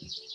Thank you.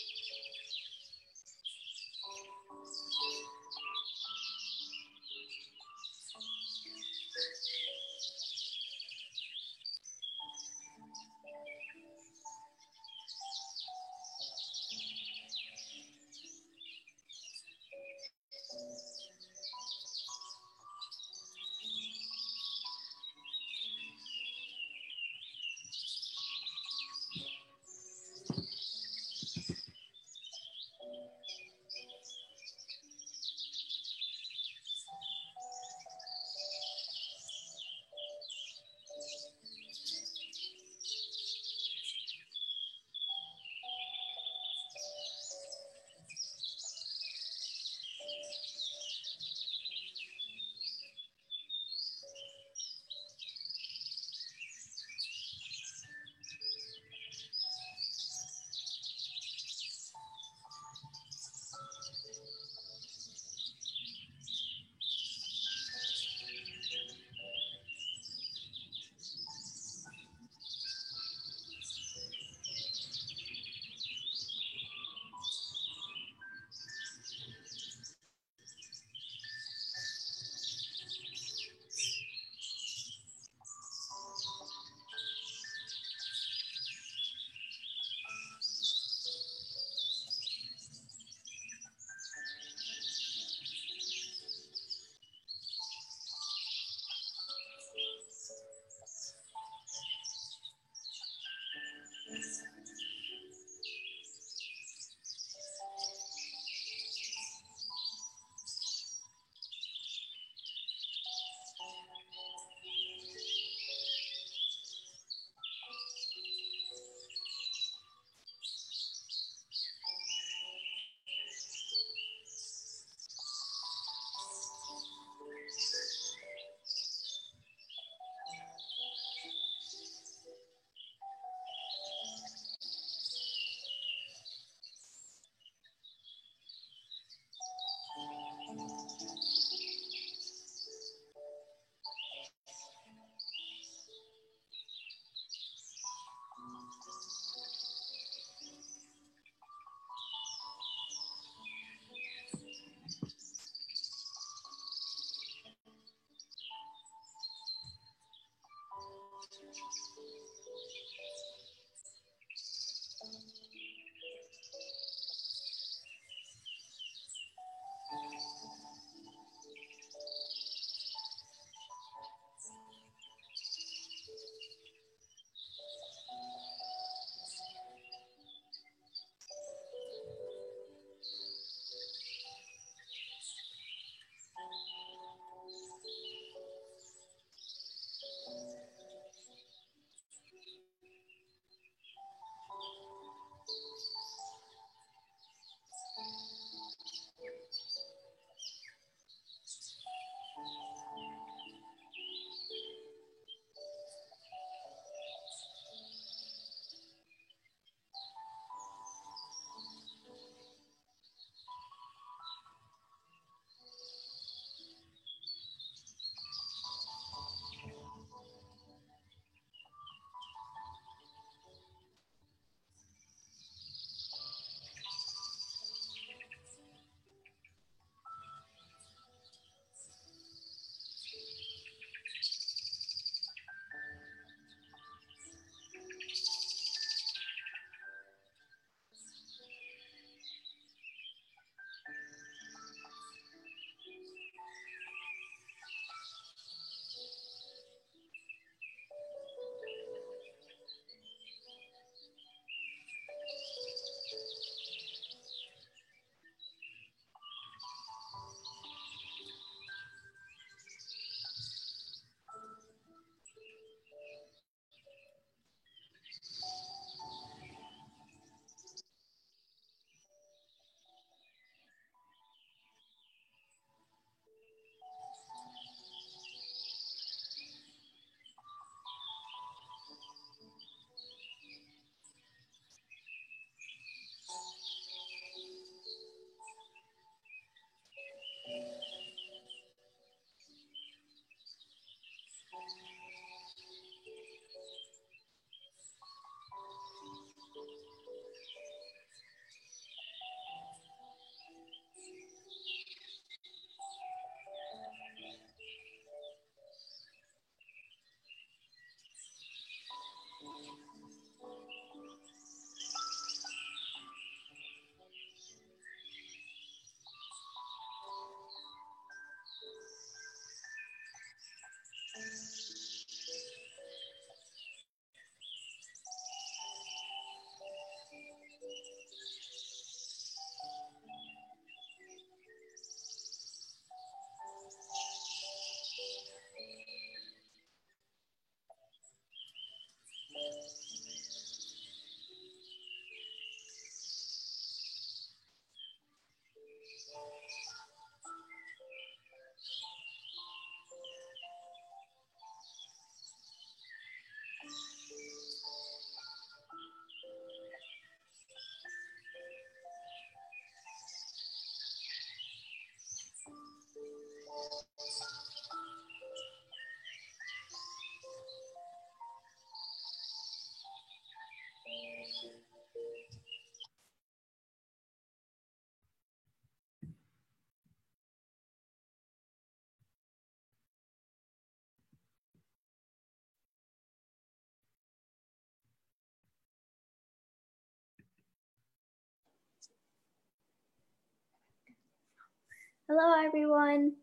Hello, everyone.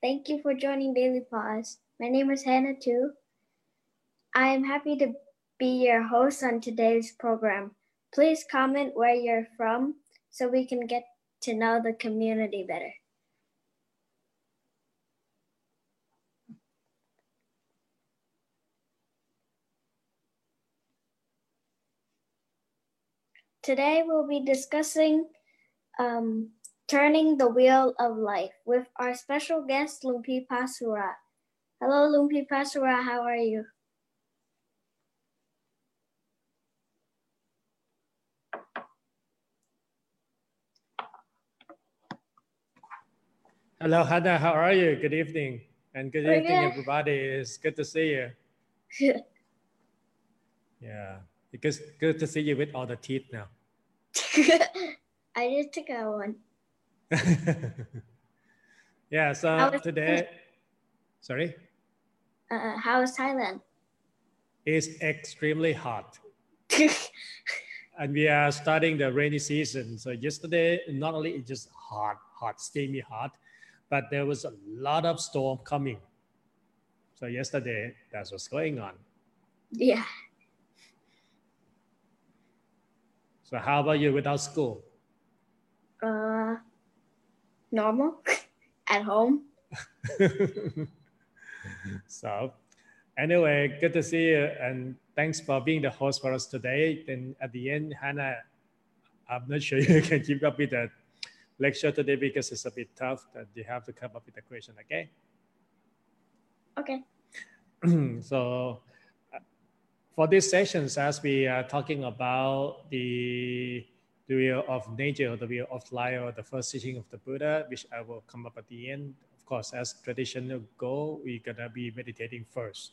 Thank you for joining Daily Pause. My name is Hannah, too. I am happy to be your host on today's program. Please comment where you're from so we can get to know the community better. Today we'll be discussing um, turning the wheel of life with our special guest Lumpi Pasura. Hello, Lumpi Pasura. How are you? Hello, Hannah. How are you? Good evening. And good evening, good. everybody. It's good to see you. Yeah, it's good to see you with all the teeth now. I just took out one. yeah, so today, sorry, Uh, how is Thailand? it's extremely hot. And we are starting the rainy season. So yesterday, not only it just hot, hot, steamy hot, but there was a lot of storm coming. So yesterday, that's what's going on. yeah. So how about you without school? Uh, normal at home. so anyway, good to see you and thanks for being the host for us today. Then at the end, Hannah, I'm not sure you can keep up with the lecture today because it's a bit tough that you have to come up with a question, okay? Okay. so uh, for these sessions, as we are talking about the, the wheel of nature, the wheel of life, or the first teaching of the Buddha, which I will come up at the end. Of course, as traditional go, we're gonna be meditating first.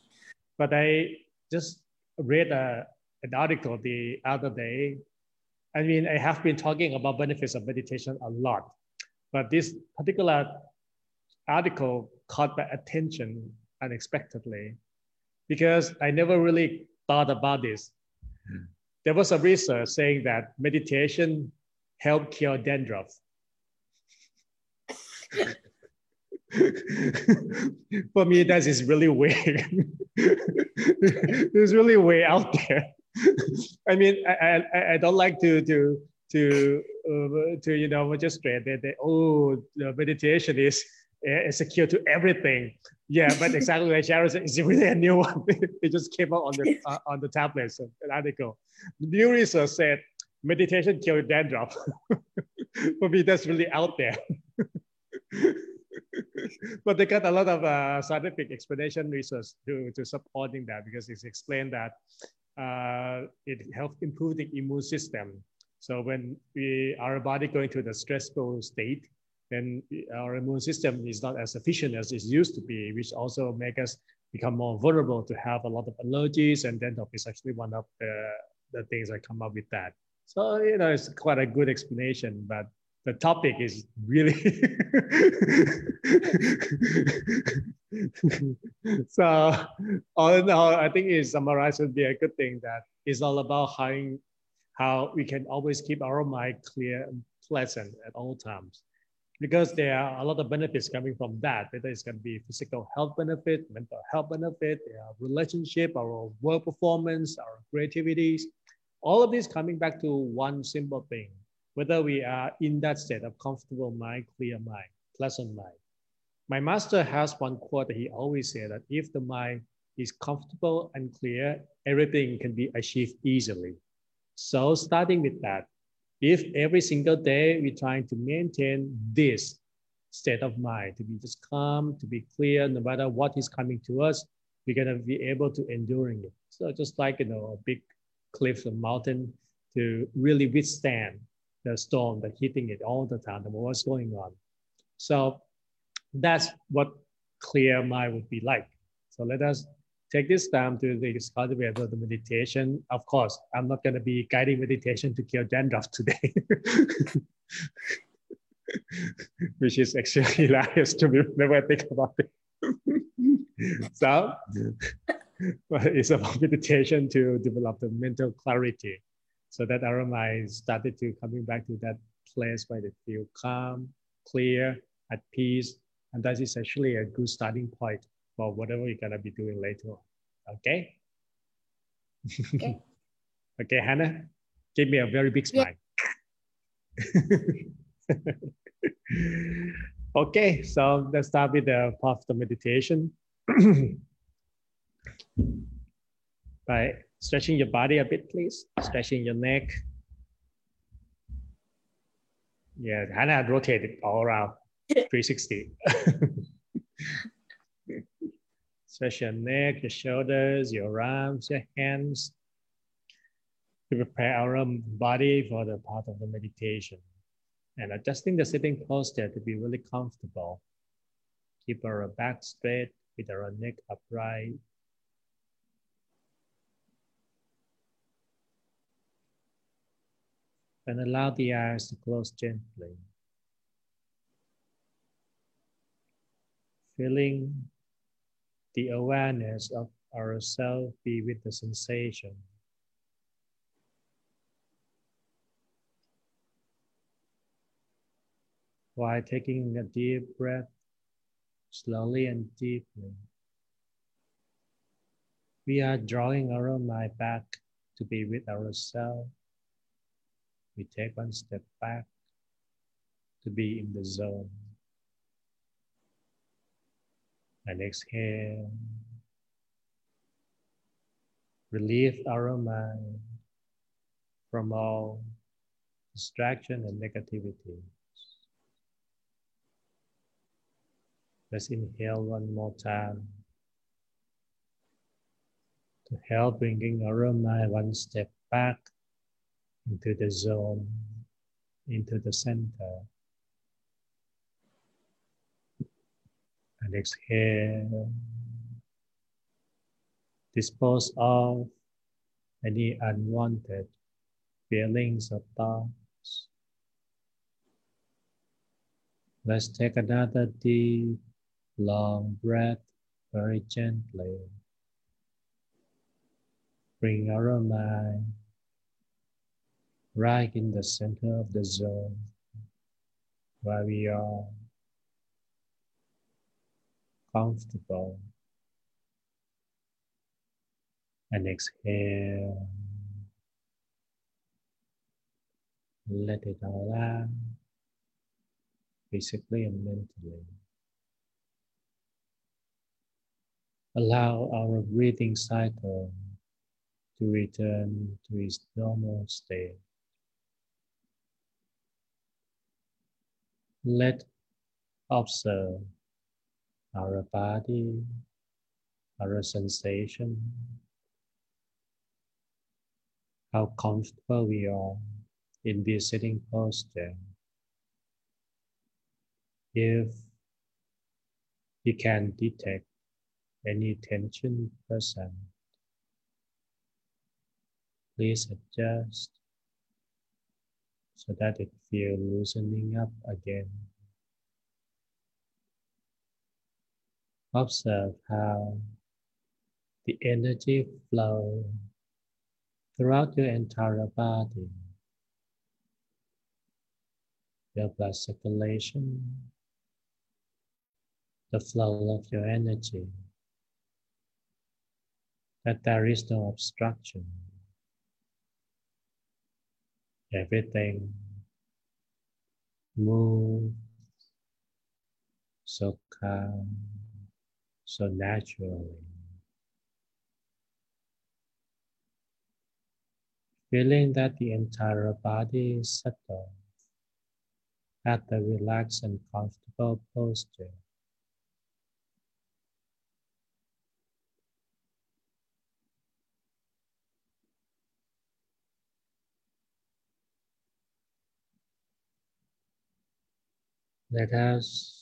But I just read a, an article the other day. I mean, I have been talking about benefits of meditation a lot, but this particular article caught my attention unexpectedly because I never really thought about this. Hmm. There was a research saying that meditation helped cure dandruff. For me, that is really weird. it's really way out there. I mean, I, I, I don't like to to to uh, to you know just straight that that oh the meditation is is a cure to everything. Yeah, but exactly like Sharon said, it's really a new one. it just came out on the uh, on the tablets, an article. The new research said meditation cure dandruff. For me, that's really out there. but they got a lot of uh, scientific explanation research to, to supporting that because it's explained that uh, it helps improve the immune system. So when we our body going to the stressful state, then our immune system is not as efficient as it used to be, which also make us become more vulnerable to have a lot of allergies. And dandruff is actually one of the, the things that come up with that. So, you know, it's quite a good explanation, but the topic is really so all in all i think it summarized would be a good thing that it's all about how, how we can always keep our mind clear and pleasant at all times because there are a lot of benefits coming from that whether it's going to be physical health benefit mental health benefit relationship our work performance our creativities all of this coming back to one simple thing whether we are in that state of comfortable mind, clear mind, pleasant mind. My master has one quote that he always said that if the mind is comfortable and clear, everything can be achieved easily. So starting with that, if every single day we're trying to maintain this state of mind, to be just calm, to be clear, no matter what is coming to us, we're gonna be able to enduring it. So just like you know a big cliff or mountain to really withstand the storm, the hitting it all the time, and what's going on. So that's what clear mind would be like. So let us take this time to about the meditation. Of course, I'm not going to be guiding meditation to cure dandruff today, which is actually hilarious to me whenever I think about it. so it's about meditation to develop the mental clarity so that our mind started to coming back to that place where they feel calm, clear, at peace. And that is actually a good starting point for whatever you're going to be doing later. Okay? Okay. okay, Hannah, give me a very big smile. Yeah. okay, so let's start with the part of the meditation. By stretching your body a bit, please. Stretching your neck. Yeah, Hannah rotated all around 360. Stretch your neck, your shoulders, your arms, your hands to prepare our body for the part of the meditation. And adjusting the sitting posture to be really comfortable. Keep our back straight with our neck upright. And allow the eyes to close gently. Feeling the awareness of ourselves be with the sensation. While taking a deep breath, slowly and deeply, we are drawing our mind back to be with ourselves. We take one step back to be in the zone and exhale. Relieve our mind from all distraction and negativity. Let's inhale one more time to help bringing our mind one step back into the zone, into the center. And exhale. Dispose of any unwanted feelings or thoughts. Let's take another deep, long breath very gently. Bring our mind right in the center of the zone where we are comfortable. And exhale. Let it all out, physically and mentally. Allow our breathing cycle to return to its normal state. Let observe our body, our sensation, how comfortable we are in this sitting posture. If you can detect any tension present, please adjust so that it feels loosening up again. Observe how the energy flow throughout your entire body. Your blood circulation, the flow of your energy, that there is no obstruction. Everything moves so calm so naturally. Feeling that the entire body is settled at the relaxed and comfortable posture. Let us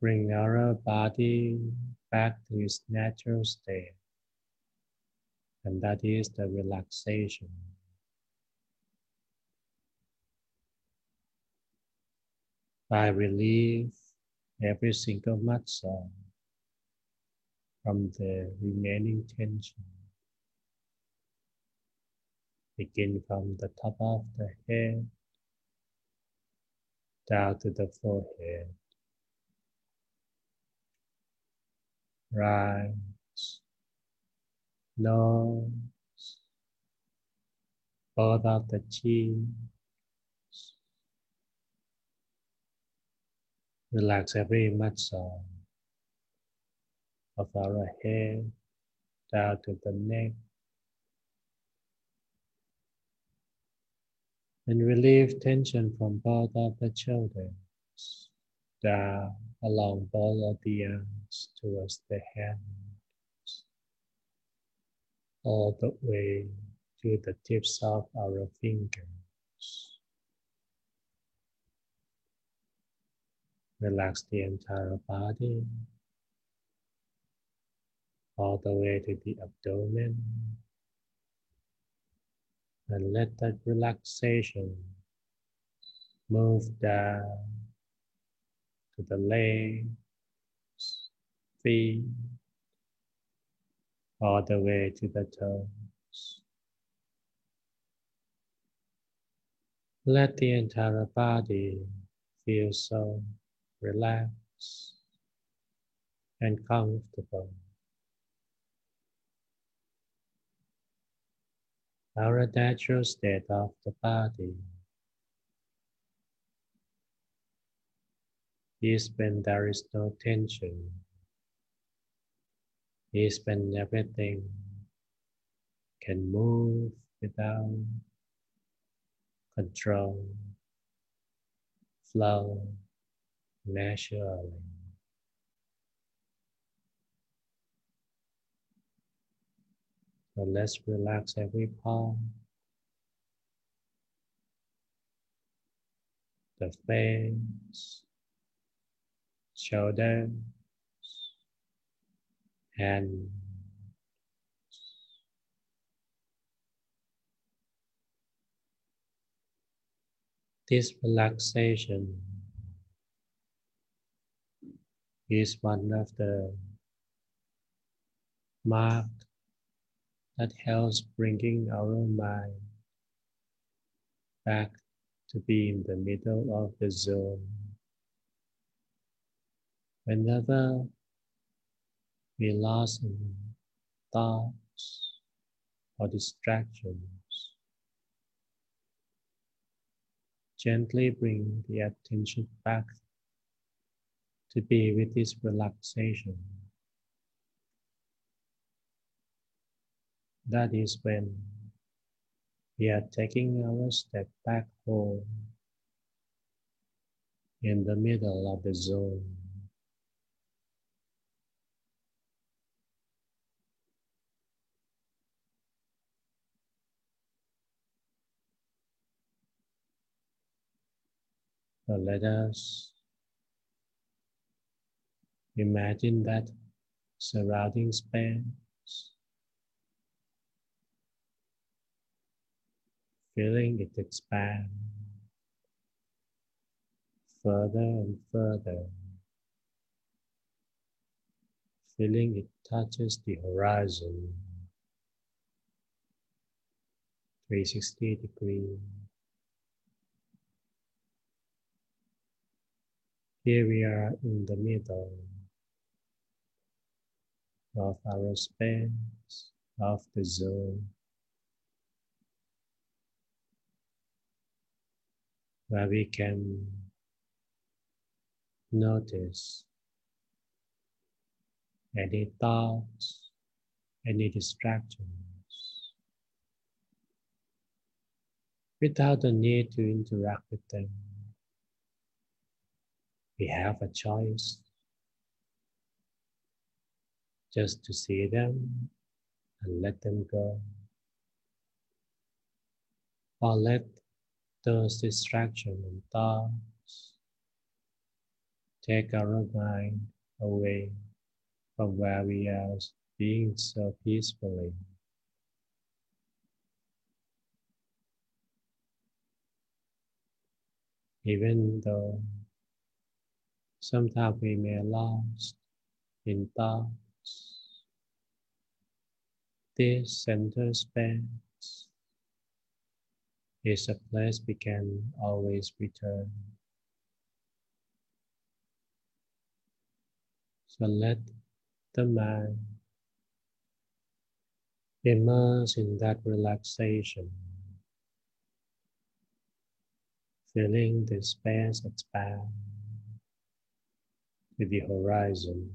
Bring our body back to its natural state, and that is the relaxation. I relieve every single muscle from the remaining tension. Begin from the top of the head down to the forehead, rise, nose, both of the cheeks. Relax every muscle of our head down to the neck. And relieve tension from both of the shoulders down along both of the arms towards the hands, all the way to the tips of our fingers. Relax the entire body all the way to the abdomen. And let that relaxation move down to the legs, feet, all the way to the toes. Let the entire body feel so relaxed and comfortable. our natural state of the body is when there is no tension, is when everything. Can move without control, flow naturally. So let's relax every palm, the face, shoulders, and this relaxation is one of the mark that helps bringing our mind back to be in the middle of the zone. Whenever we lost in thoughts or distractions, gently bring the attention back to be with this relaxation. That is when we are taking our step back home in the middle of the zone. So let us imagine that surrounding space feeling it expand further and further, feeling it touches the horizon, 360 degree. Here we are in the middle of our space, of the zone. where we can notice any thoughts, any distractions, without the need to interact with them. We have a choice just to see them and let them go, or let those distractions and thoughts take our mind away from where we are being so peacefully. Even though Sometimes we may lost in thoughts. This center space is a place we can always return. So let the mind immerse in that relaxation, feeling the space expand with the horizon.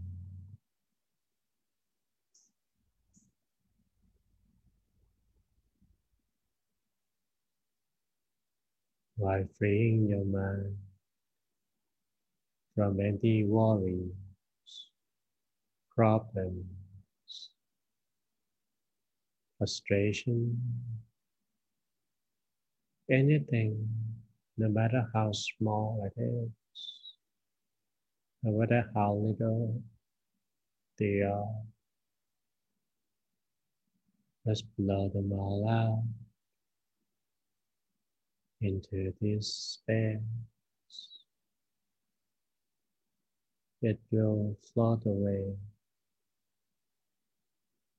While freeing your mind from any worries, problems, frustration, anything, no matter how small it is, no matter how little they are, let's blow them all out into this space. It will float away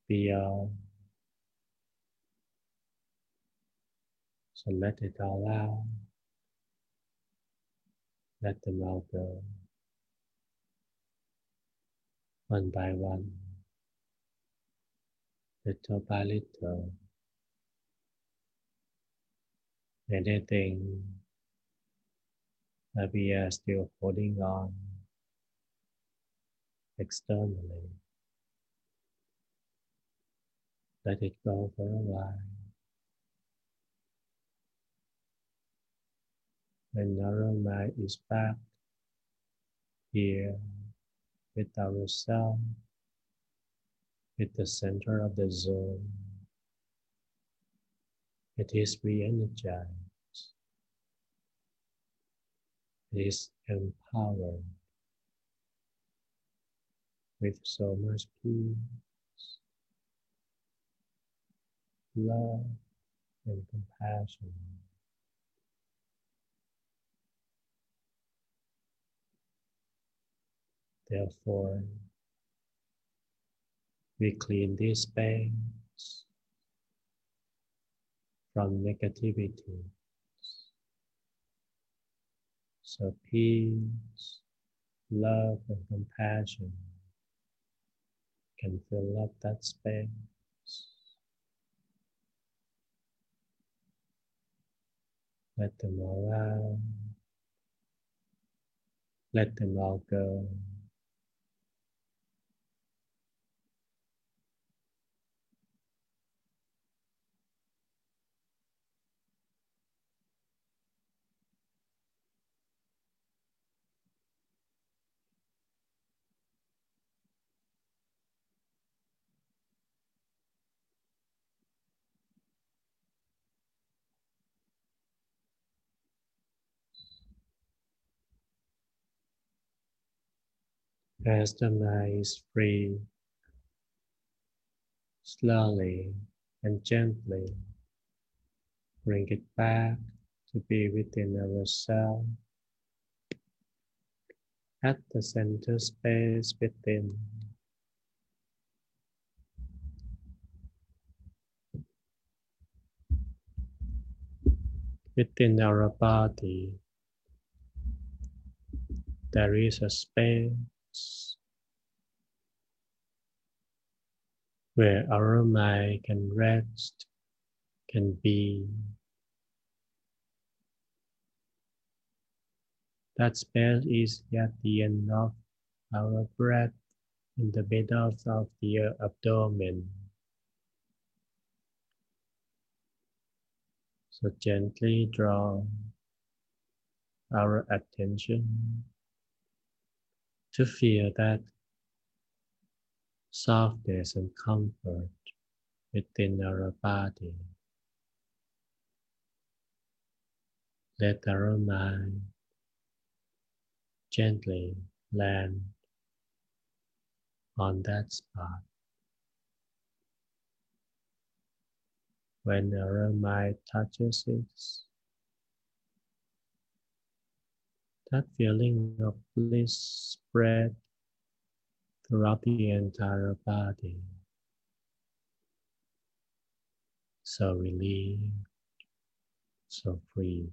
beyond. So let it all out. Let them all go. One by one, little by little. Anything that we are still holding on externally. Let it go for a while. When mind is back here with ourselves, with the center of the zone, it is re-energized. It is empowered with so much peace, love, and compassion. Therefore, we clean this space from negativity. So peace, love, and compassion can fill up that space. Let them all out. Let them all go. As the mind is free, slowly and gently bring it back to be within ourselves at the center space within. Within our body, there is a space where our mind can rest, can be. That space is at the end of our breath in the middle of the abdomen. So gently draw our attention to feel that softness and comfort within our body. Let our mind gently land on that spot. When our mind touches it, that feeling of bliss spread throughout the entire body. So relieved, so free.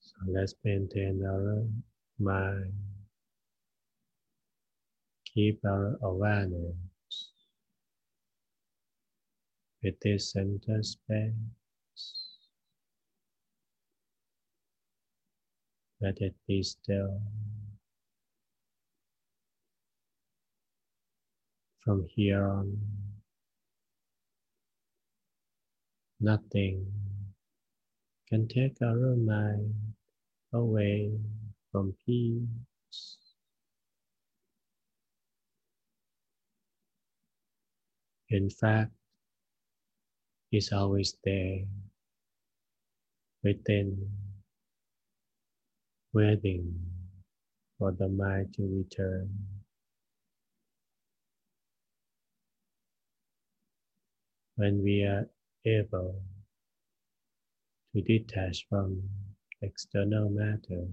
So let's maintain our mind. Keep our awareness with this center space. Let it be still. From here on, nothing can take our mind away from peace. In fact, it's always there within, waiting for the mind to return. When we are able to detach from external matter,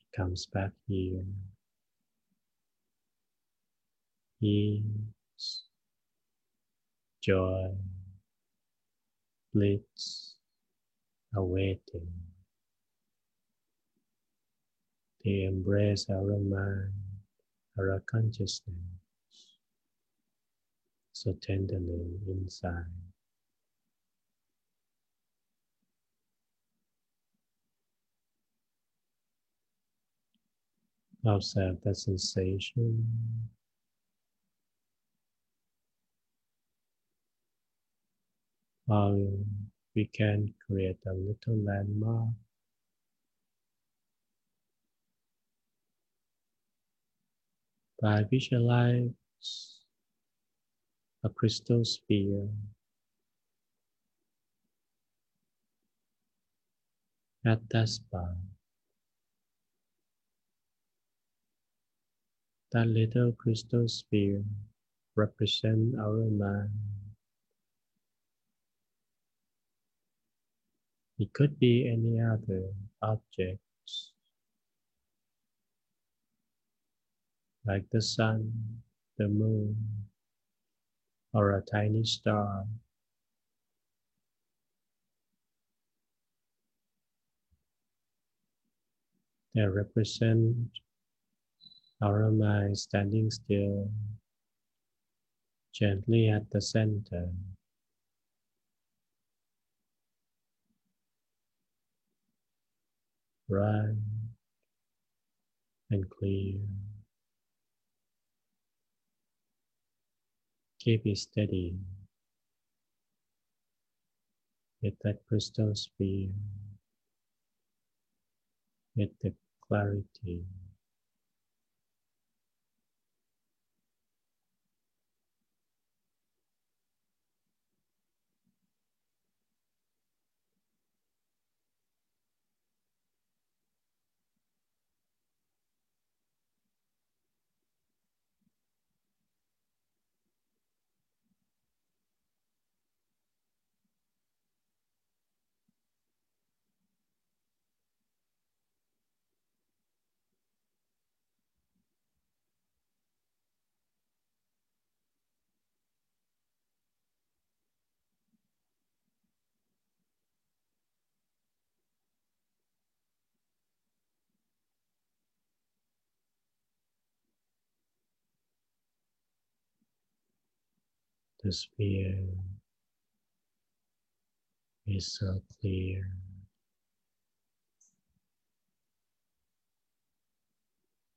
it comes back here. Peace, joy, bliss, awaiting. They embrace our mind, our consciousness so tenderly inside. Observe the sensation. How we can create a little landmark by visualize a crystal sphere at that spot. That little crystal sphere represents our mind. It could be any other objects like the sun, the moon, or a tiny star. They represent our mind standing still, gently at the center. Bright and clear. Keep it steady with that crystal sphere, with the clarity. The sphere is so clear.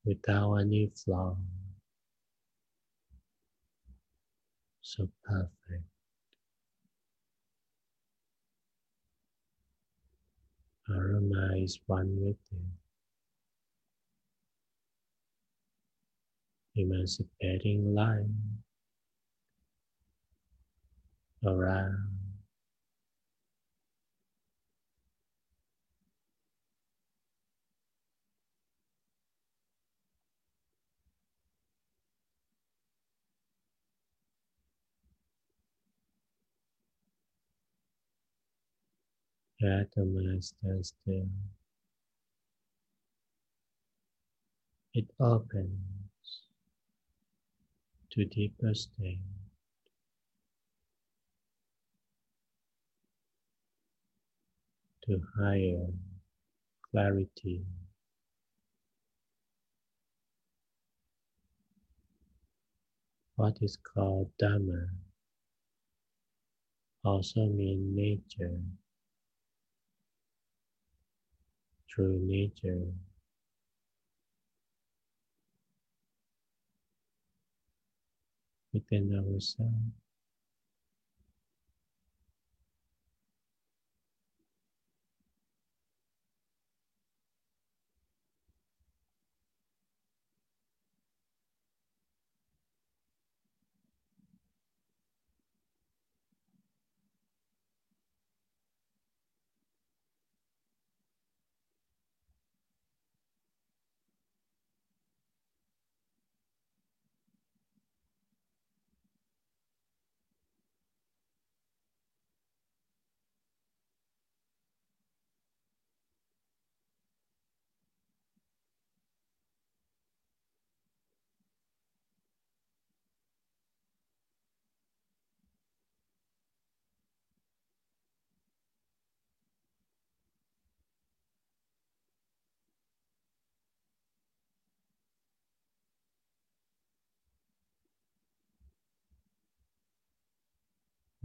Without any flaw, so perfect. Aroma is one with it, emancipating life around. Let the mind stand still. It opens to deeper state. To higher clarity. What is called Dhamma also means nature, true nature. Within ourselves.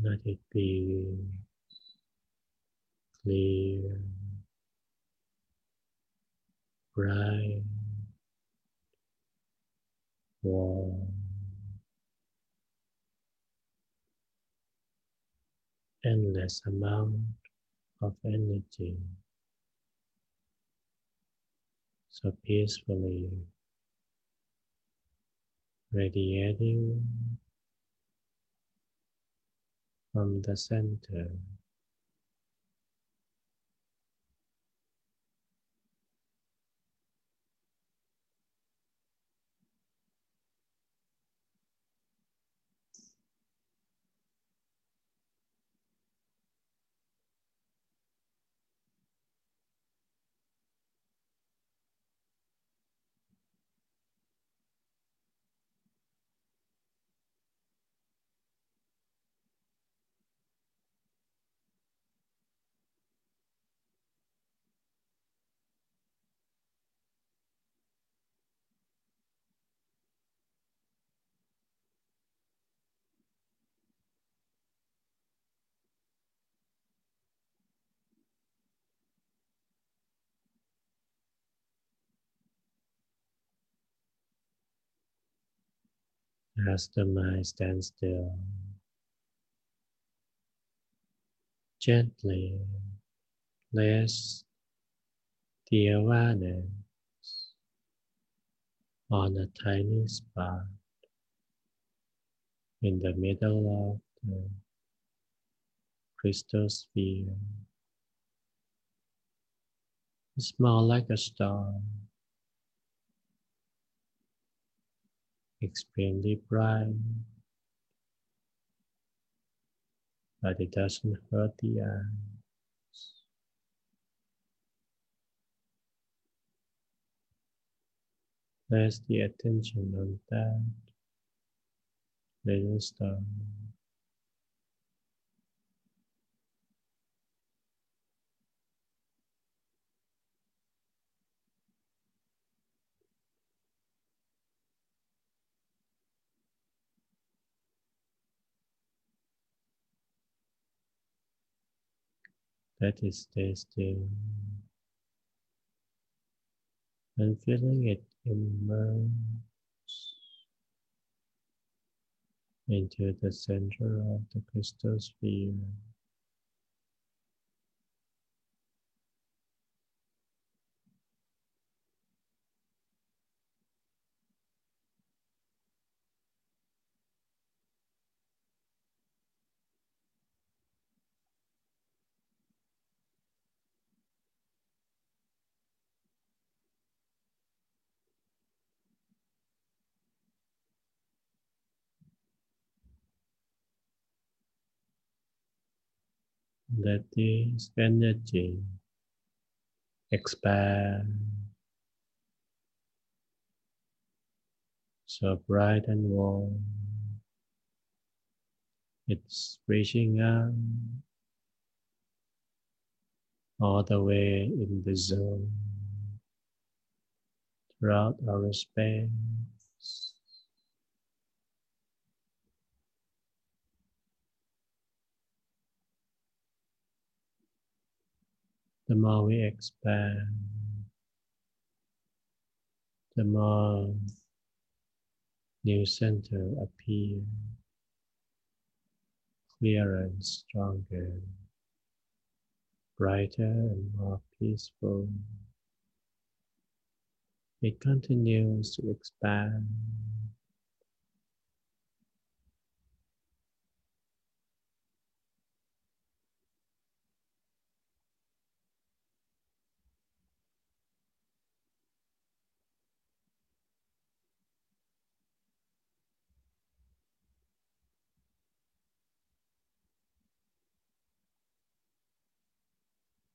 Let it be clear, bright, warm, endless amount of energy. So peacefully radiating from the center. As the mind stands still, gently place the awareness on a tiny spot in the middle of the crystal sphere. Small like a star. Extremely bright, but it doesn't hurt the eyes. Place the attention on that little star. Let it stay still and feeling it immerse into the center of the crystal sphere. Let this energy expand so bright and warm. It's reaching out all the way in the zone throughout our space. The more we expand, the more new center appear clearer and stronger, brighter and more peaceful. It continues to expand.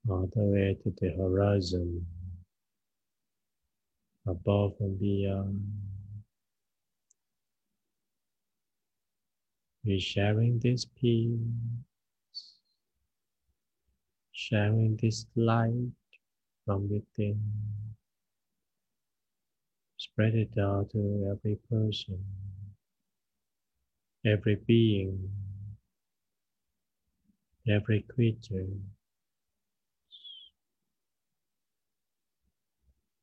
All the way to the horizon, above and beyond. We're sharing this peace, sharing this light from within. Spread it out to every person, every being, every creature.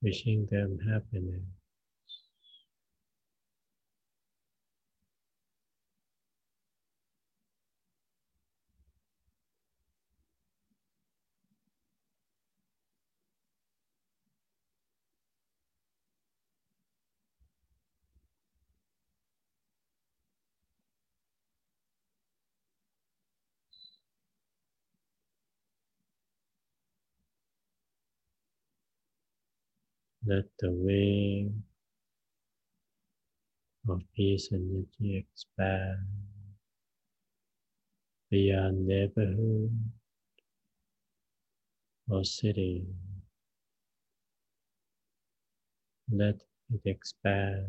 Wishing them happiness. Let the wave of peace energy expand beyond neighborhood or city. Let it expand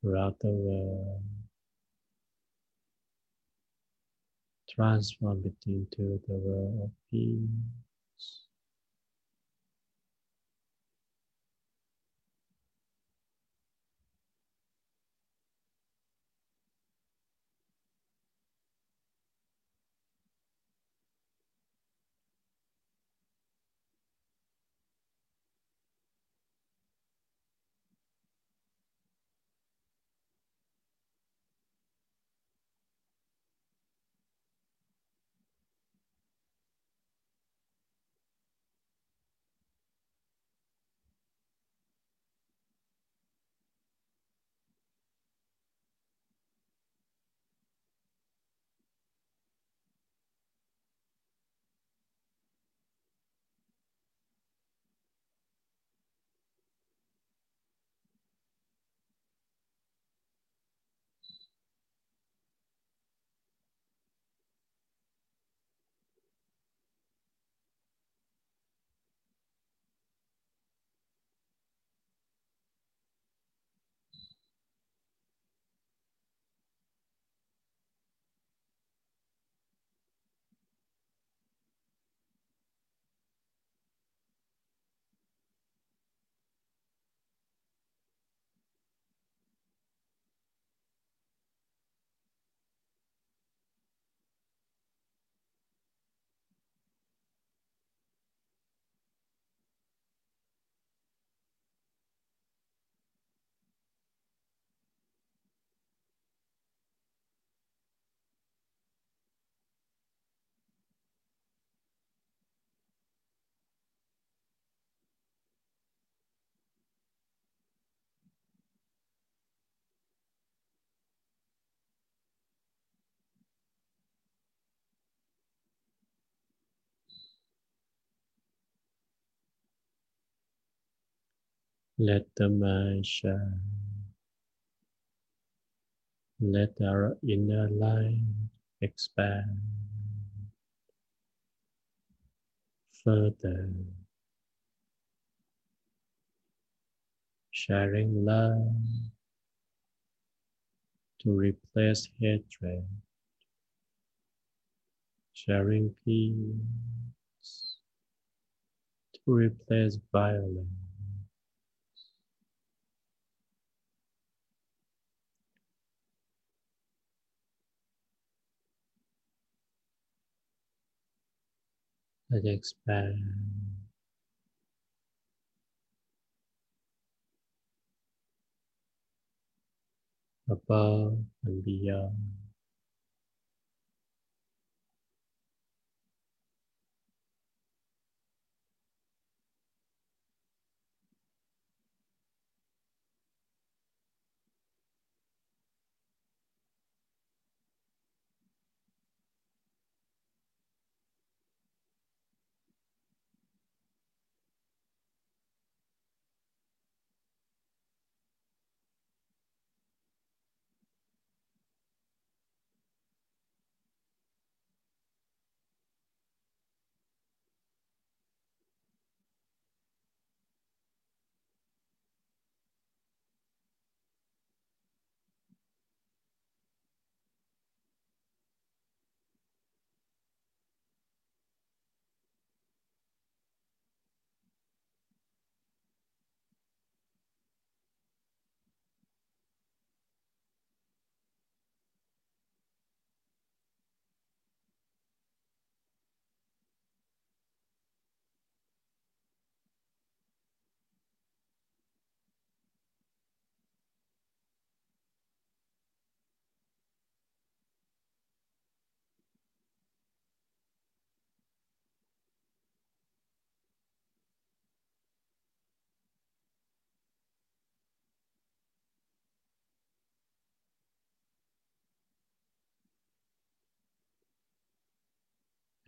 throughout the world. Transform it into the world of peace. Let the mind shine. Let our inner light expand further, sharing love to replace hatred, sharing peace to replace violence. Let it expand. Above and beyond.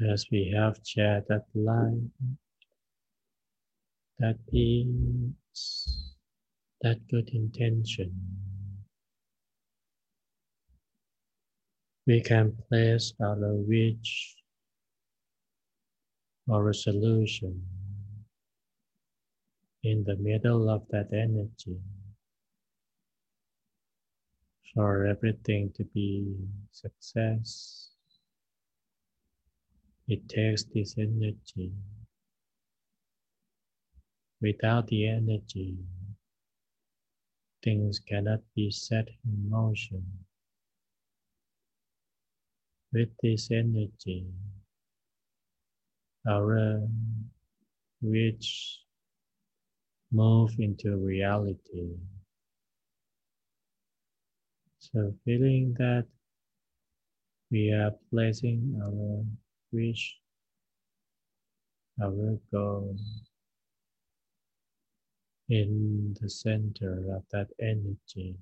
As we have shared that light, that peace, that good intention, we can place our wish or resolution in the middle of that energy for everything to be success it takes this energy. Without the energy, things cannot be set in motion. With this energy, our which move into reality. So feeling that we are placing our Which I will go in the center of that energy.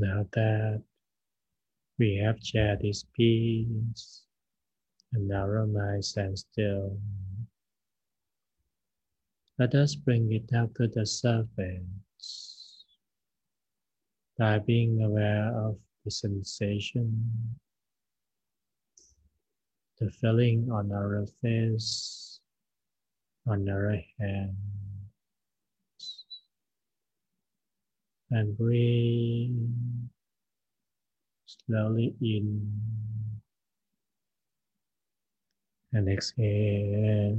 Now that we have shared this peace and our mind stands still, let us bring it up to the surface by being aware of the sensation, the feeling on our face, on our hand and breathe slowly in and exhale.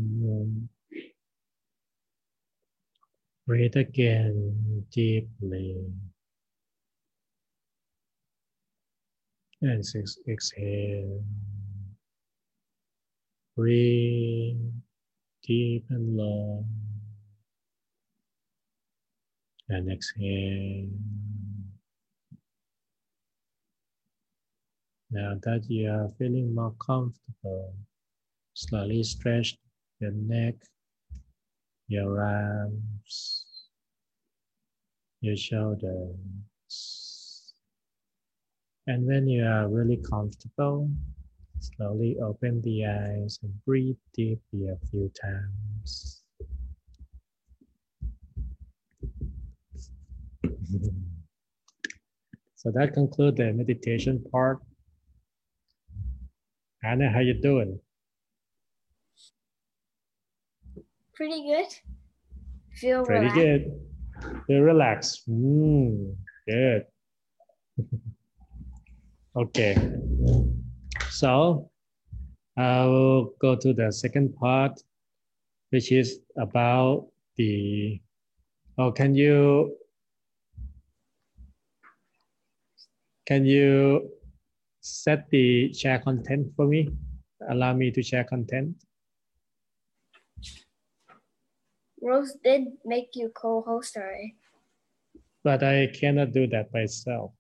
Breathe again deeply. And exhale. Breathe deep and long. And exhale. Now that you are feeling more comfortable, slowly stretch your neck, your arms, your shoulders. And when you are really comfortable, slowly open the eyes and breathe deeply a few times. So that concludes the meditation part. Anna, how you doing? Pretty good. Feel Pretty relaxed. good. Feel relaxed. Mm, good. okay. So I will go to the second part, which is about the. Oh, can you can you set the share content for me? Allow me to share content. Rose did make you co-host already. But I cannot do that by myself.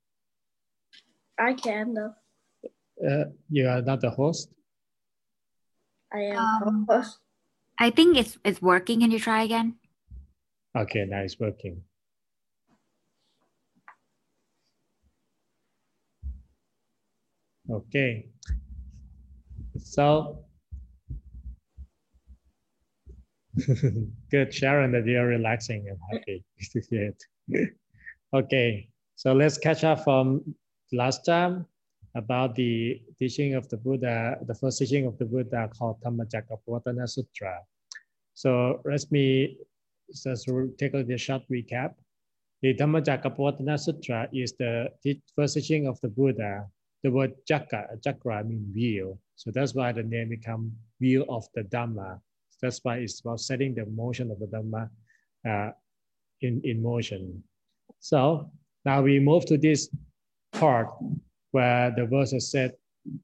I can though. Uh, you are not the host. I am Um, co-host. I think it's it's working. Can you try again? Okay, now it's working. Okay. So good, Sharon, that you're relaxing and happy to it. okay, so let's catch up from last time about the teaching of the Buddha, the first teaching of the Buddha called Dhammacakkappavattana Sutra. So let me just take a short recap. The Dhammacakkappavattana Sutra is the first teaching of the Buddha. The word chakra, chakra means wheel. So that's why the name become wheel of the Dhamma. That's why it's about setting the motion of the Dhamma uh, in, in motion. So now we move to this part where the verse is said,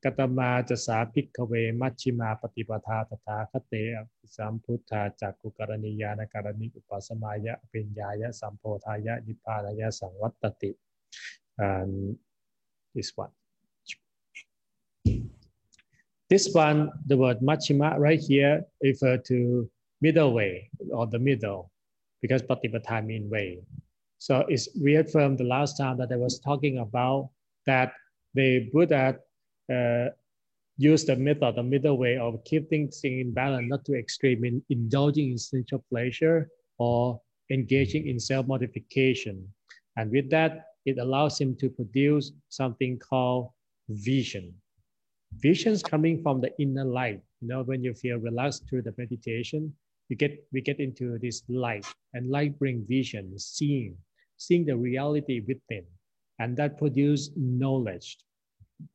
Katama jasa pikkave machima patipatha tatha kate samputtha chakku karaniyana karani upasamaya apinyaya sampodhaya nippanaya samvattati. And this one. This one, the word machima right here refer to middle way or the middle because patipatha mean way. So it's reaffirmed the last time that I was talking about that the Buddha uh, used the method, the middle way of keeping things in balance, not too extreme in indulging in sensual pleasure or engaging in self-mortification. And with that, it allows him to produce something called vision. Visions coming from the inner light. You know, when you feel relaxed through the meditation, you get we get into this light, and light bring vision, seeing, seeing the reality within, and that produce knowledge.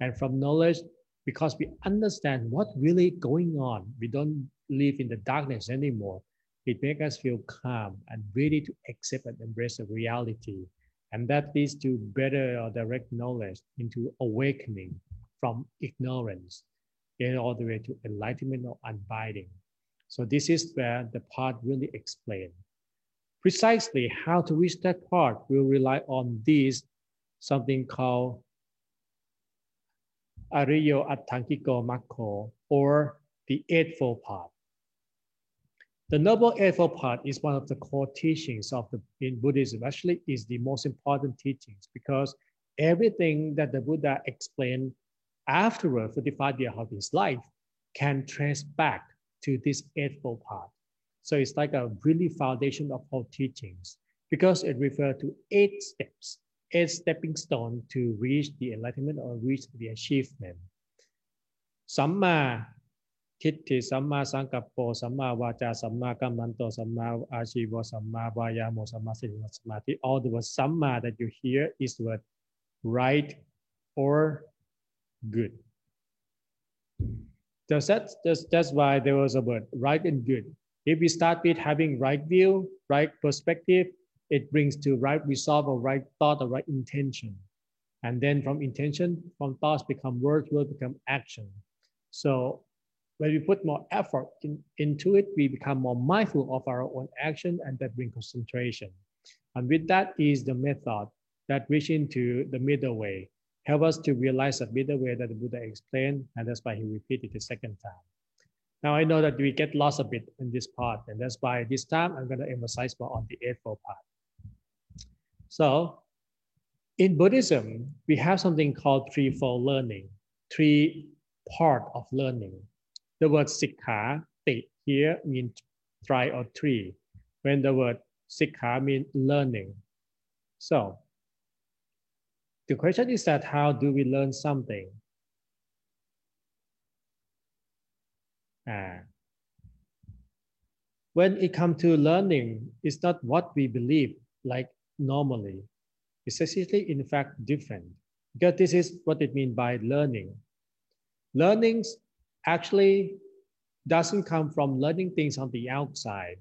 And from knowledge, because we understand what really going on, we don't live in the darkness anymore. It makes us feel calm and ready to accept and embrace the reality. And that leads to better or direct knowledge into awakening from ignorance in all the way to enlightenment or unbinding. So this is where the part really explained. Precisely how to reach that part will rely on this, something called Ariyo Attankiko Makko, or the Eightfold Path. The Noble Eightfold Path is one of the core teachings of the in Buddhism. Actually, is the most important teachings because everything that the Buddha explained afterward, 45 years of his life, can trace back to this Eightfold Path. So it's like a really foundation of all teachings because it refers to eight steps, eight stepping stone to reach the enlightenment or reach the achievement. Samma ทิฏฐิสัมมาสังกัปโปสัมมาวาจาสัมมากัมมันโตสัมมาอาชีวสัมมาวายาโมสัมมาสติสมาธิ all the word samma that you hear is the word right or good. That's, that's, that's why there was a word right and good. If we start with having right view right perspective it brings to right resolve or right thought or right intention. And then from intention from thoughts become words will become action. So when we put more effort in, into it, we become more mindful of our own action and that brings concentration. And with that is the method that reach into the middle way, help us to realize that middle way that the Buddha explained, and that's why he repeated the second time. Now I know that we get lost a bit in this part, and that's why this time I'm going to emphasize more on the Eightfold Path. So in Buddhism, we have something called threefold learning, three part of learning. The word sikha, here means try or three, when the word sikha means learning. So the question is that how do we learn something? Uh, when it comes to learning, it's not what we believe like normally. It's actually, in fact, different. Because this is what it means by learning. Learnings actually doesn't come from learning things on the outside.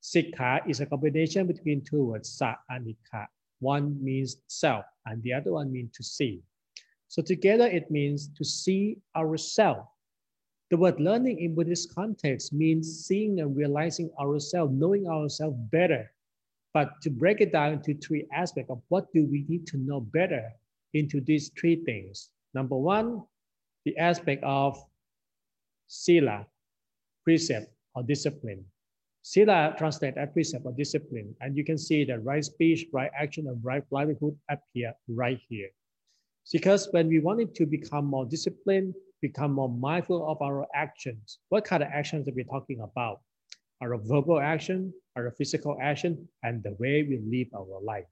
Sikha is a combination between two words, sa and ikha. One means self and the other one means to see. So together it means to see ourselves. The word learning in Buddhist context means seeing and realizing ourselves, knowing ourselves better. But to break it down into three aspects of what do we need to know better into these three things. Number one, the aspect of sila, precept or discipline. Sila translate as precept discipline, and you can see that right speech, right action, and right livelihood appear right here. Because when we wanted to become more disciplined, become more mindful of our actions, what kind of actions are we talking about? Our verbal action, our physical action, and the way we live our life.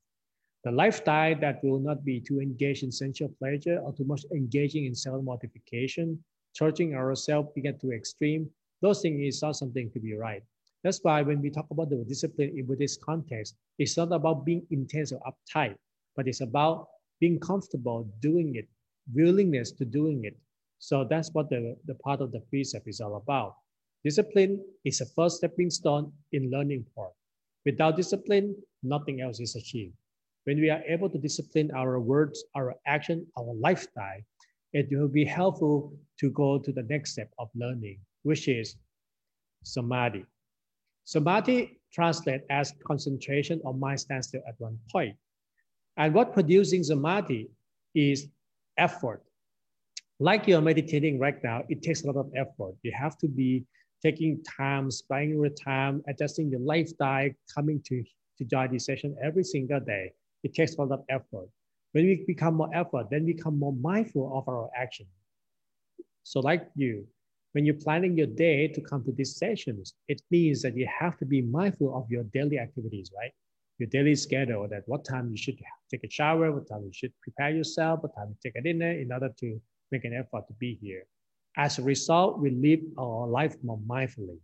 The lifestyle that will not be too engaged in sensual pleasure or too much engaging in self-mortification, charging ourselves to get too extreme, those things is not something to be right. That's why when we talk about the discipline in Buddhist context, it's not about being intense or uptight, but it's about being comfortable doing it, willingness to doing it. So that's what the, the part of the precept is all about. Discipline is a first stepping stone in learning part. Without discipline, nothing else is achieved. When we are able to discipline our words, our action, our lifestyle, it will be helpful to go to the next step of learning, which is samadhi. Samadhi translates as concentration or mind standstill at one point. And what producing samadhi is effort. Like you're meditating right now, it takes a lot of effort. You have to be taking time, spending your time, adjusting your lifestyle, coming to, to join this session every single day. It takes a lot of effort. When we become more effort, then we become more mindful of our action. So like you, when you're planning your day to come to these sessions, it means that you have to be mindful of your daily activities, right? Your daily schedule, that what time you should take a shower, what time you should prepare yourself, what time you take a dinner in order to make an effort to be here. As a result, we live our life more mindfully.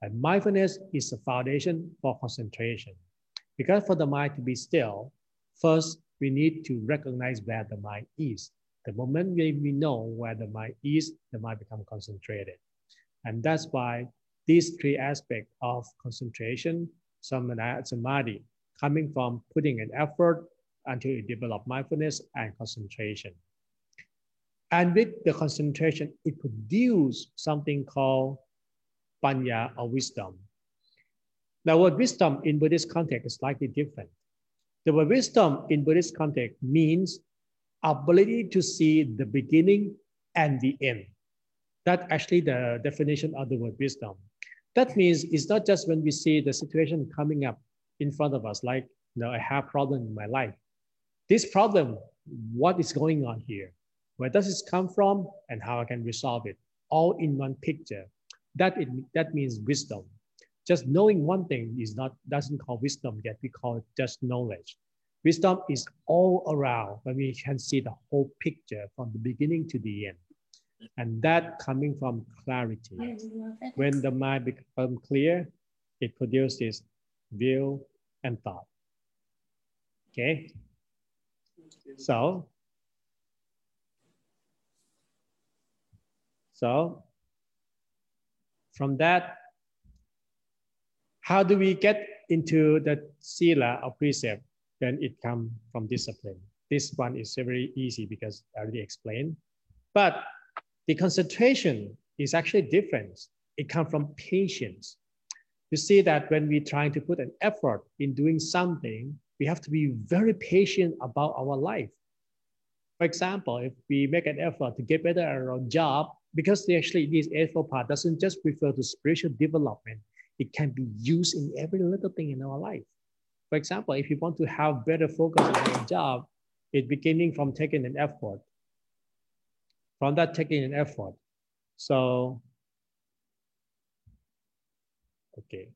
And mindfulness is the foundation for concentration. Because for the mind to be still, first we need to recognize where the mind is. The moment we, we know where the mind is, the mind becomes concentrated. And that's why these three aspects of concentration, samadhi, coming from putting an effort until you develop mindfulness and concentration. And with the concentration, it produces something called panya or wisdom. Now, word wisdom in Buddhist context is slightly different. The word wisdom in Buddhist context means ability to see the beginning and the end. That's actually the definition of the word wisdom. That means it's not just when we see the situation coming up in front of us, like, you know, I have a problem in my life. This problem, what is going on here? Where does it come from and how I can resolve it? All in one picture. That, it, that means wisdom. Just knowing one thing is not doesn't call wisdom yet. We call it just knowledge. Wisdom is all around when we can see the whole picture from the beginning to the end. And that coming from clarity. When the mind becomes clear, it produces will and thought. Okay? So, so from that, how do we get into the sila or precept? Then it comes from discipline. This one is very easy because I already explained. But the concentration is actually different. It comes from patience. You see that when we're trying to put an effort in doing something, we have to be very patient about our life. For example, if we make an effort to get better at our job, because actually this effort part doesn't just refer to spiritual development, it can be used in every little thing in our life. For example, if you want to have better focus on your job, it's beginning from taking an effort. From that taking an effort. So, okay.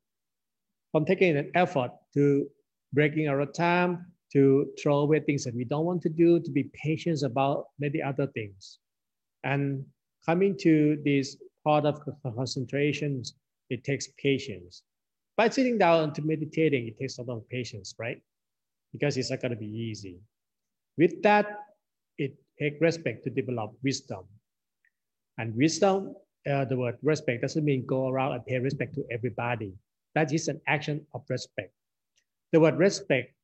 From taking an effort to breaking our time, to throw away things that we don't want to do, to be patient about many other things. And coming to this part of concentration, it takes patience. By sitting down to meditating, it takes a lot of patience, right? Because it's not going to be easy. With that, it takes respect to develop wisdom. And wisdom, uh, the word respect doesn't mean go around and pay respect to everybody. That is an action of respect. The word respect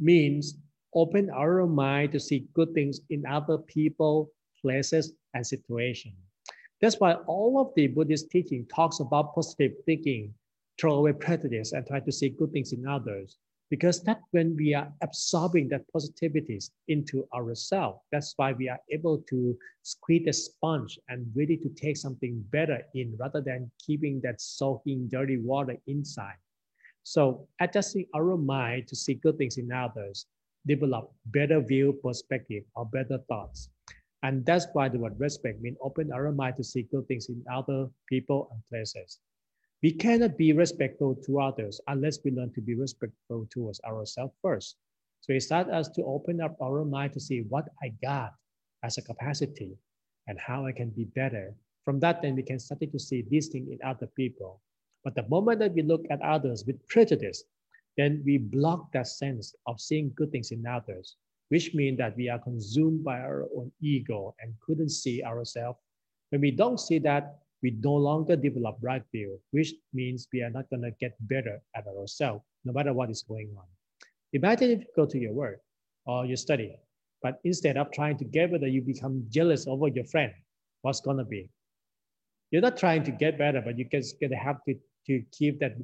means open our mind to see good things in other people, places, and situations. That's why all of the Buddhist teaching talks about positive thinking, throw away prejudice, and try to see good things in others. Because that when we are absorbing that positivities into ourselves, that's why we are able to squeeze a sponge and ready to take something better in rather than keeping that soaking dirty water inside. So adjusting our mind to see good things in others, develop better view perspective or better thoughts. And that's why the word respect means open our mind to see good things in other people and places. We cannot be respectful to others unless we learn to be respectful towards ourselves first. So it starts us to open up our mind to see what I got as a capacity and how I can be better. From that, then we can start to see these things in other people. But the moment that we look at others with prejudice, then we block that sense of seeing good things in others which means that we are consumed by our own ego and couldn't see ourselves. When we don't see that, we no longer develop right view, which means we are not going to get better at ourselves, no matter what is going on. Imagine if you go to your work or you study, but instead of trying to get better, you become jealous over your friend. What's going to be? You're not trying to get better, but you're just going to have to, to keep that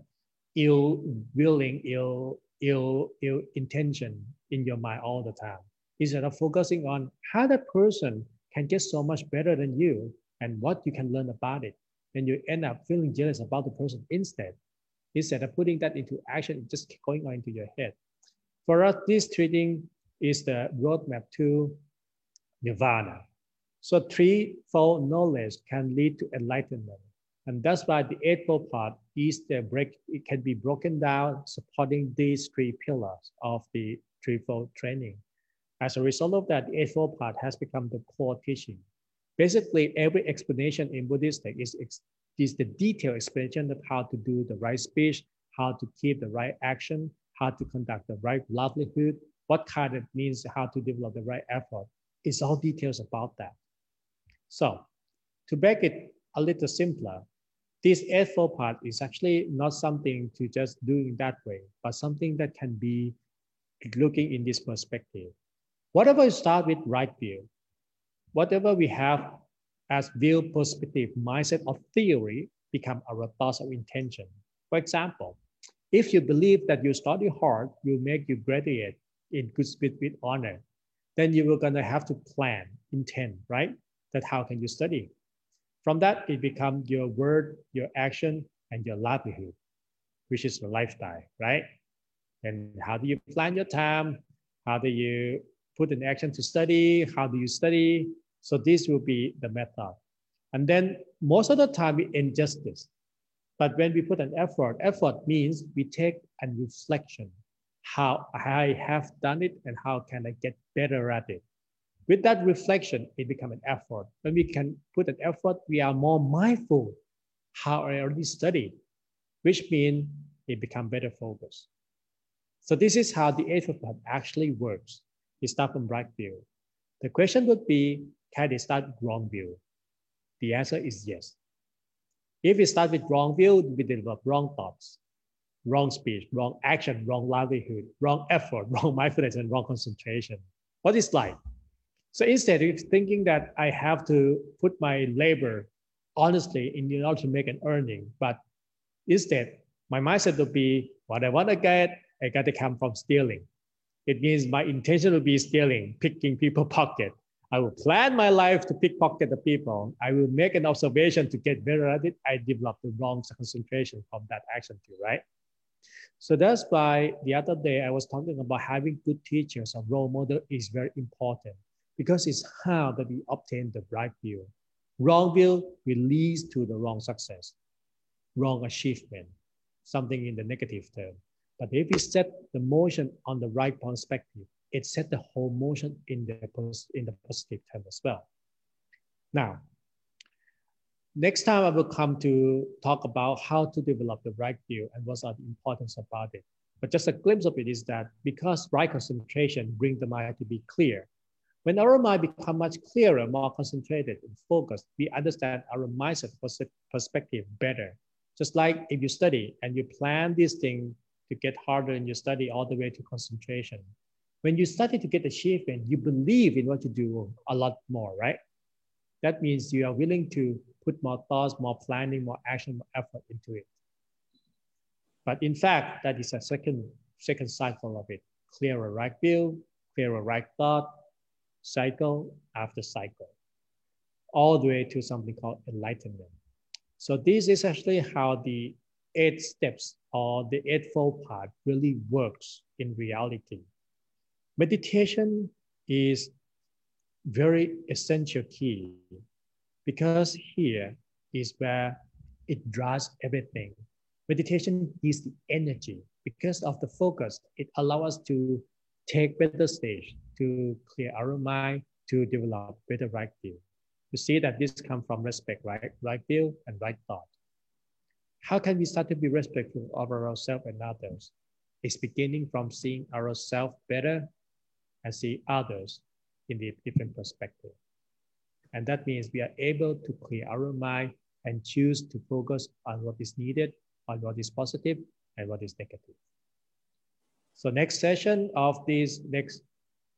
ill willing, ill ill, ill intention in your mind all the time. Instead of focusing on how that person can get so much better than you and what you can learn about it, then you end up feeling jealous about the person instead. Instead of putting that into action, it just going on into your head. For us, this treating is the roadmap to nirvana. So threefold knowledge can lead to enlightenment. And that's why the eightfold path is the break, it can be broken down supporting these three pillars of the threefold training. As a result of that, the eightfold path has become the core teaching. Basically, every explanation in Buddhist is, is the detailed explanation of how to do the right speech, how to keep the right action, how to conduct the right livelihood, what kind of means how to develop the right effort. It's all details about that. So to make it a little simpler, this eightfold path is actually not something to just do in that way, but something that can be looking in this perspective. Whatever you start with right view, whatever we have as view perspective, mindset or theory become our thoughts of intention. For example, if you believe that you study hard will make you graduate in good speed with honor, then you are gonna have to plan, intend, right? That how can you study? From that, it becomes your word, your action, and your livelihood, which is your lifestyle, right? And how do you plan your time? How do you put an action to study? How do you study? So this will be the method. And then most of the time we ingest this. But when we put an effort, effort means we take a reflection, how I have done it and how can I get better at it With that reflection, it becomes an effort. When we can put an effort, we are more mindful how I already studied, which means it become better focus. So this is how the eighth path actually works. It starts from right view. The question would be, can it start wrong view? The answer is yes. If we start with wrong view, we develop wrong thoughts, wrong speech, wrong action, wrong livelihood, wrong effort, wrong mindfulness, and wrong concentration. What is life? So instead of thinking that I have to put my labor honestly in order to make an earning, but instead my mindset will be what I want to get, I got to come from stealing. It means my intention will be stealing, picking people pocket. I will plan my life to pickpocket the people. I will make an observation to get better at it. I develop the wrong concentration from that action too, right? So that's why the other day I was talking about having good teachers or role model is very important because it's how that we obtain the right view. Wrong view will lead to the wrong success, wrong achievement, something in the negative term. But if we set the motion on the right perspective, it set the whole motion in the, in the positive term as well. Now, next time I will come to talk about how to develop the right view and what's the importance about it. But just a glimpse of it is that because right concentration brings the mind to be clear, when our mind become much clearer, more concentrated and focused, we understand our mindset perspective better. Just like if you study and you plan this thing to get harder in your study all the way to concentration. When you started to get achievement, you believe in what you do a lot more, right? That means you are willing to put more thoughts, more planning, more action, more effort into it. But in fact, that is a second, second cycle of it. Clearer right view, clearer right thought, cycle after cycle, all the way to something called enlightenment. So this is actually how the eight steps or the eightfold path really works in reality. Meditation is very essential key because here is where it drives everything. Meditation is the energy. Because of the focus, it allows us to take better stage, to clear our mind, to develop better right view. You see that this comes from respect, right? Right view and right thought. How can we start to be respectful of ourselves and others? It's beginning from seeing ourselves better and see others in the different perspective. And that means we are able to clear our mind and choose to focus on what is needed, on what is positive, and what is negative. So next session of this next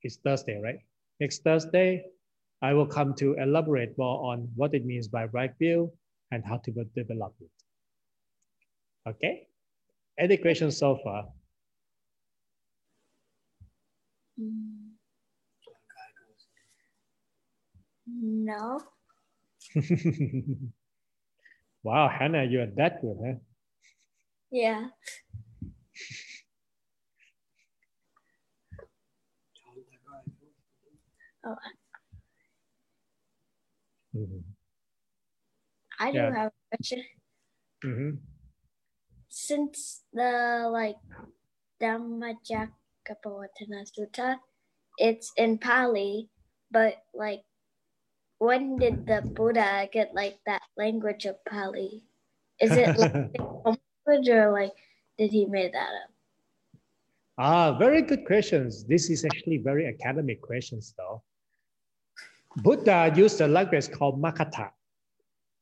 is Thursday, right? Next Thursday, I will come to elaborate more on what it means by right view and how to develop it. Okay. Any questions so far? No. wow, Hannah, you're that good, huh? Yeah. Oh. Mm -hmm. I do yeah. have a question. Mm -hmm since the like Dhammacakkappavattana Sutta, it's in Pali, but like when did the Buddha get like that language of Pali? Is it like language or like did he make that up? Ah, very good questions. This is actually very academic questions though. Buddha used a language called Makatha,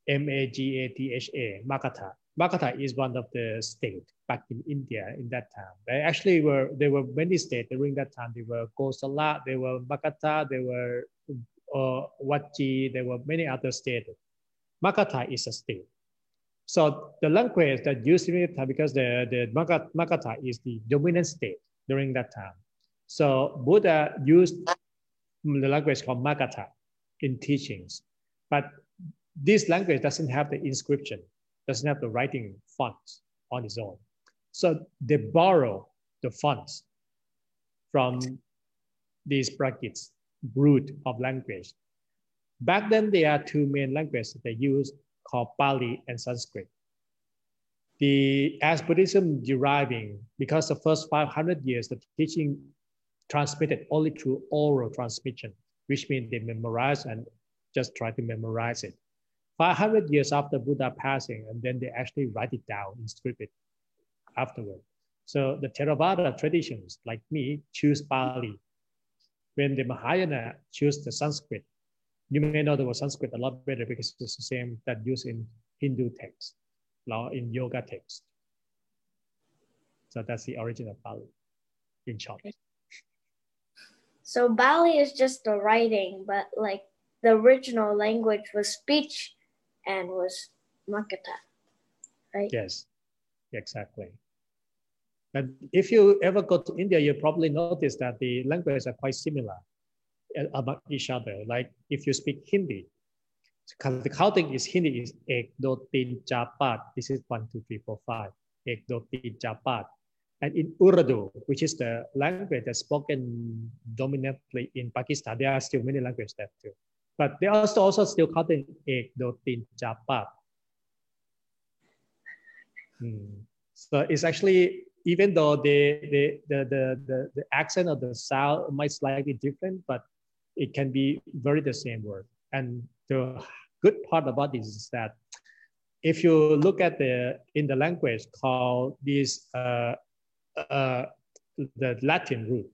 M-A-G-A-T-H-A, Makatha. Magadha is one of the state back in India in that time. They actually were there were many states during that time. There were Kosala, there were Magadha, there were uh, Vachi, there were many other states. Magadha is a state. So the language that used in time, because the, the Magadha is the dominant state during that time. So Buddha used the language called Magadha in teachings. But this language doesn't have the inscription doesn't have the writing fonts on its own. So they borrow the fonts from these Prakrit, root of language. Back then, there are two main languages they use called Pali and Sanskrit. The as Buddhism deriving, because the first 500 years, the teaching transmitted only through oral transmission. which means they memorize and just try to memorize it. 500 years after Buddha passing, and then they actually write it down in script afterward. So the Theravada traditions, like me, choose Pali. When the Mahayana choose the Sanskrit, you may know the word Sanskrit a lot better because it's the same that used in Hindu texts, law in yoga texts. So that's the origin of Pali in short. So Pali is just the writing, but like the original language was speech and was Makata, right? Yes, exactly. And if you ever go to India, you probably notice that the languages are quite similar uh, about each other. Like if you speak Hindi, because the counting is Hindi is ek do tin chapat. This is one two three four five. Ek do tin chapat. And in Urdu, which is the language that's spoken dominantly in Pakistan, there are still many languages there too. But they also also still counting ek do tin chapat. Hmm. So it's actually even though the, the, the, the, the, accent of the sound might slightly different, but it can be very the same word. And the good part about this is that if you look at the in the language called this uh, uh, the Latin root,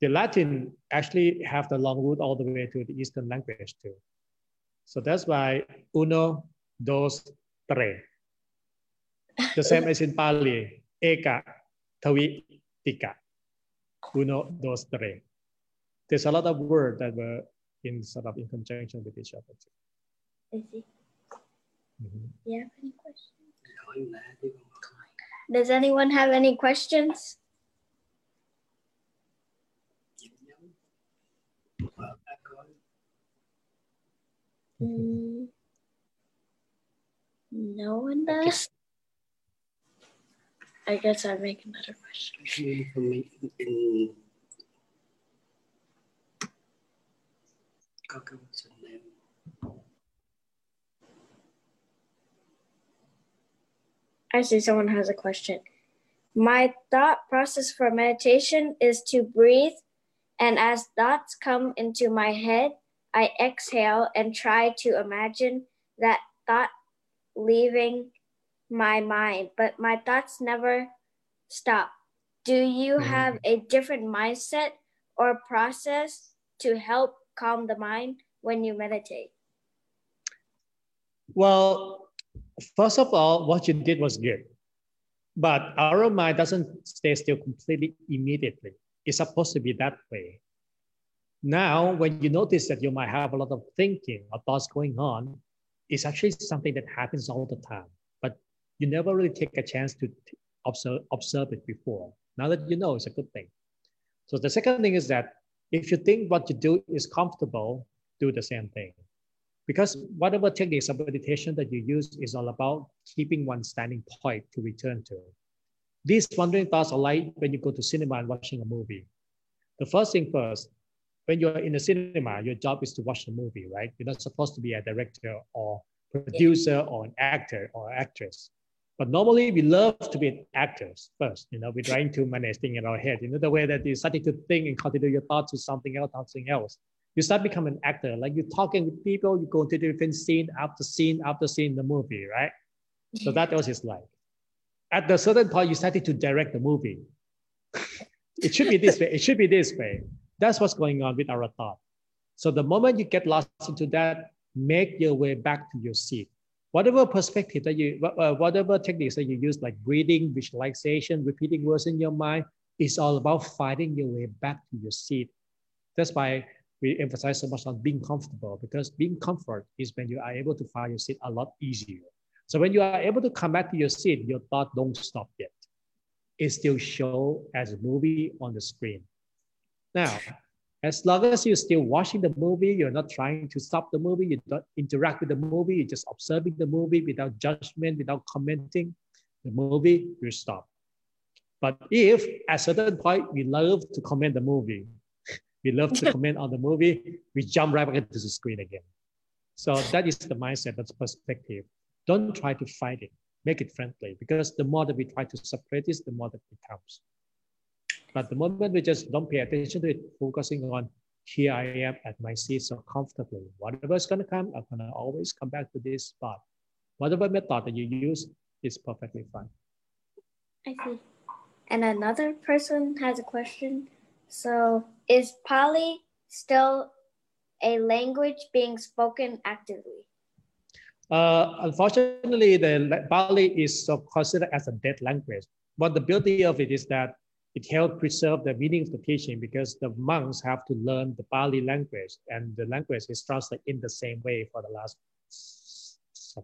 the Latin actually have the long root all the way to the Eastern language too. So that's why uno, dos, tres. The same as in Pali, eka, tawi, tika. Uno, dos, tres. There's a lot of words that were in sort of in conjunction with each other. Too. I see. Mm-hmm. Do you have any questions? Does anyone have any questions? Mm, no one does. I guess I'll make another question. I see someone has a question. My thought process for meditation is to breathe, and as thoughts come into my head, I exhale and try to imagine that thought leaving my mind, but my thoughts never stop. Do you mm-hmm. have a different mindset or process to help calm the mind when you meditate? Well, first of all, what you did was good. But our mind doesn't stay still completely immediately. It's supposed to be that way. Now, when you notice that you might have a lot of thinking or thoughts going on, it's actually something that happens all the time but you never really take a chance to observe, observe it before. Now that you know, it's a good thing. So the second thing is that if you think what you do is comfortable, do the same thing. Because whatever techniques of meditation that you use is all about keeping one standing point to return to. These wandering thoughts are like when you go to cinema and watching a movie. The first thing first, when you're in the cinema, your job is to watch the movie, right? You're not supposed to be a director or producer or an actor or actress. But normally we love to be actors first. You know, we're trying to manage things in our head. You know, the way that you start to think and continue your thoughts to something else, something else. You start becoming an actor. Like you're talking with people, you go to different scene after scene after scene in the movie, right? So that was his life. At the certain point, you started to direct the movie. it should be this way. It should be this way. That's what's going on with our thought. So the moment you get lost into that, make your way back to your seat whatever perspective that you, uh, whatever techniques that you use, like breathing, visualization, repeating words in your mind, is all about finding your way back to your seat. That's why we emphasize so much on being comfortable because being comfort is when you are able to find your seat a lot easier. So when you are able to come back to your seat, your thought don't stop yet. It still show as a movie on the screen. Now, as long as you're still watching the movie, you're not trying to stop the movie, you don't interact with the movie, you're just observing the movie without judgment, without commenting, the movie will stop. But if at a certain point we love to comment the movie, we love to comment on the movie, we jump right back into the screen again. So that is the mindset, that's perspective. Don't try to fight it, make it friendly, because the more that we try to separate this, the more that it becomes. But the moment we just don't pay attention to it, focusing on here I am at my seat so comfortably. Whatever is going to come, I'm going to always come back to this spot. Whatever method that you use is perfectly fine. I see. And another person has a question. So is Pali still a language being spoken actively? Uh, unfortunately, the Pali is considered as a dead language. But the beauty of it is that it helps preserve the meaning of the teaching because the monks have to learn the Pali language and the language is translated in the same way for the last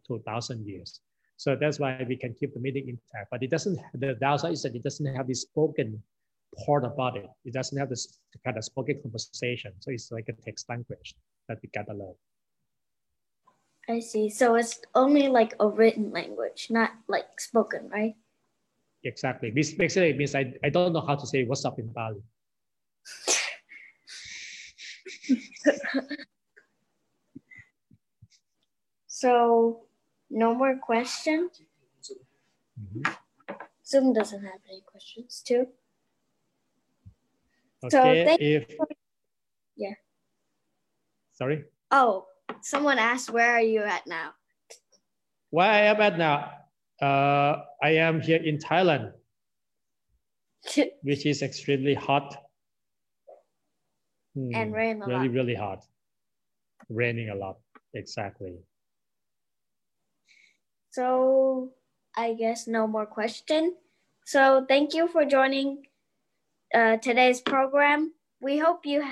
2000 years. So that's why we can keep the meaning intact, but it doesn't, the downside is that it doesn't have the spoken part about it. It doesn't have this kind of spoken conversation. So it's like a text language that we gotta learn. I see. So it's only like a written language, not like spoken, right? Exactly. Basically means I, I don't know how to say what's up in Pali. so no more questions? Mm -hmm. Zoom doesn't have any questions too. Okay, so thank if, you. Yeah. Sorry? Oh, someone asked, where are you at now? Where I am at now? Uh, I am here in Thailand, which is extremely hot. Hmm, and rain a really, lot. really hot. Raining a lot, exactly. So I guess no more question. So thank you for joining uh, today's program. We hope you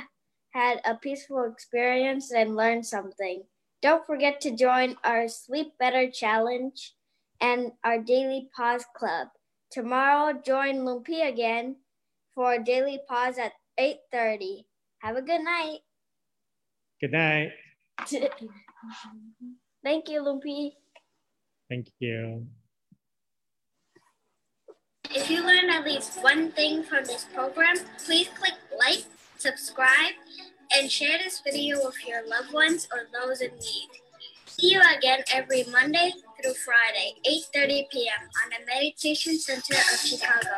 had a peaceful experience and learned something. Don't forget to join our Sleep Better Challenge and our Daily Pause Club. Tomorrow, join Lumpy again for a Daily Pause at 8.30. Have a good night. Good night. Thank you, Lumpy. Thank you. If you learned at least one thing from this program, please click like, subscribe, and share this video with your loved ones or those in need. See you again every Monday through Friday, 8.30 p.m. on the Meditation Center of Chicago.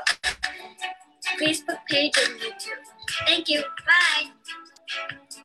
Facebook page and YouTube. Thank you. Bye.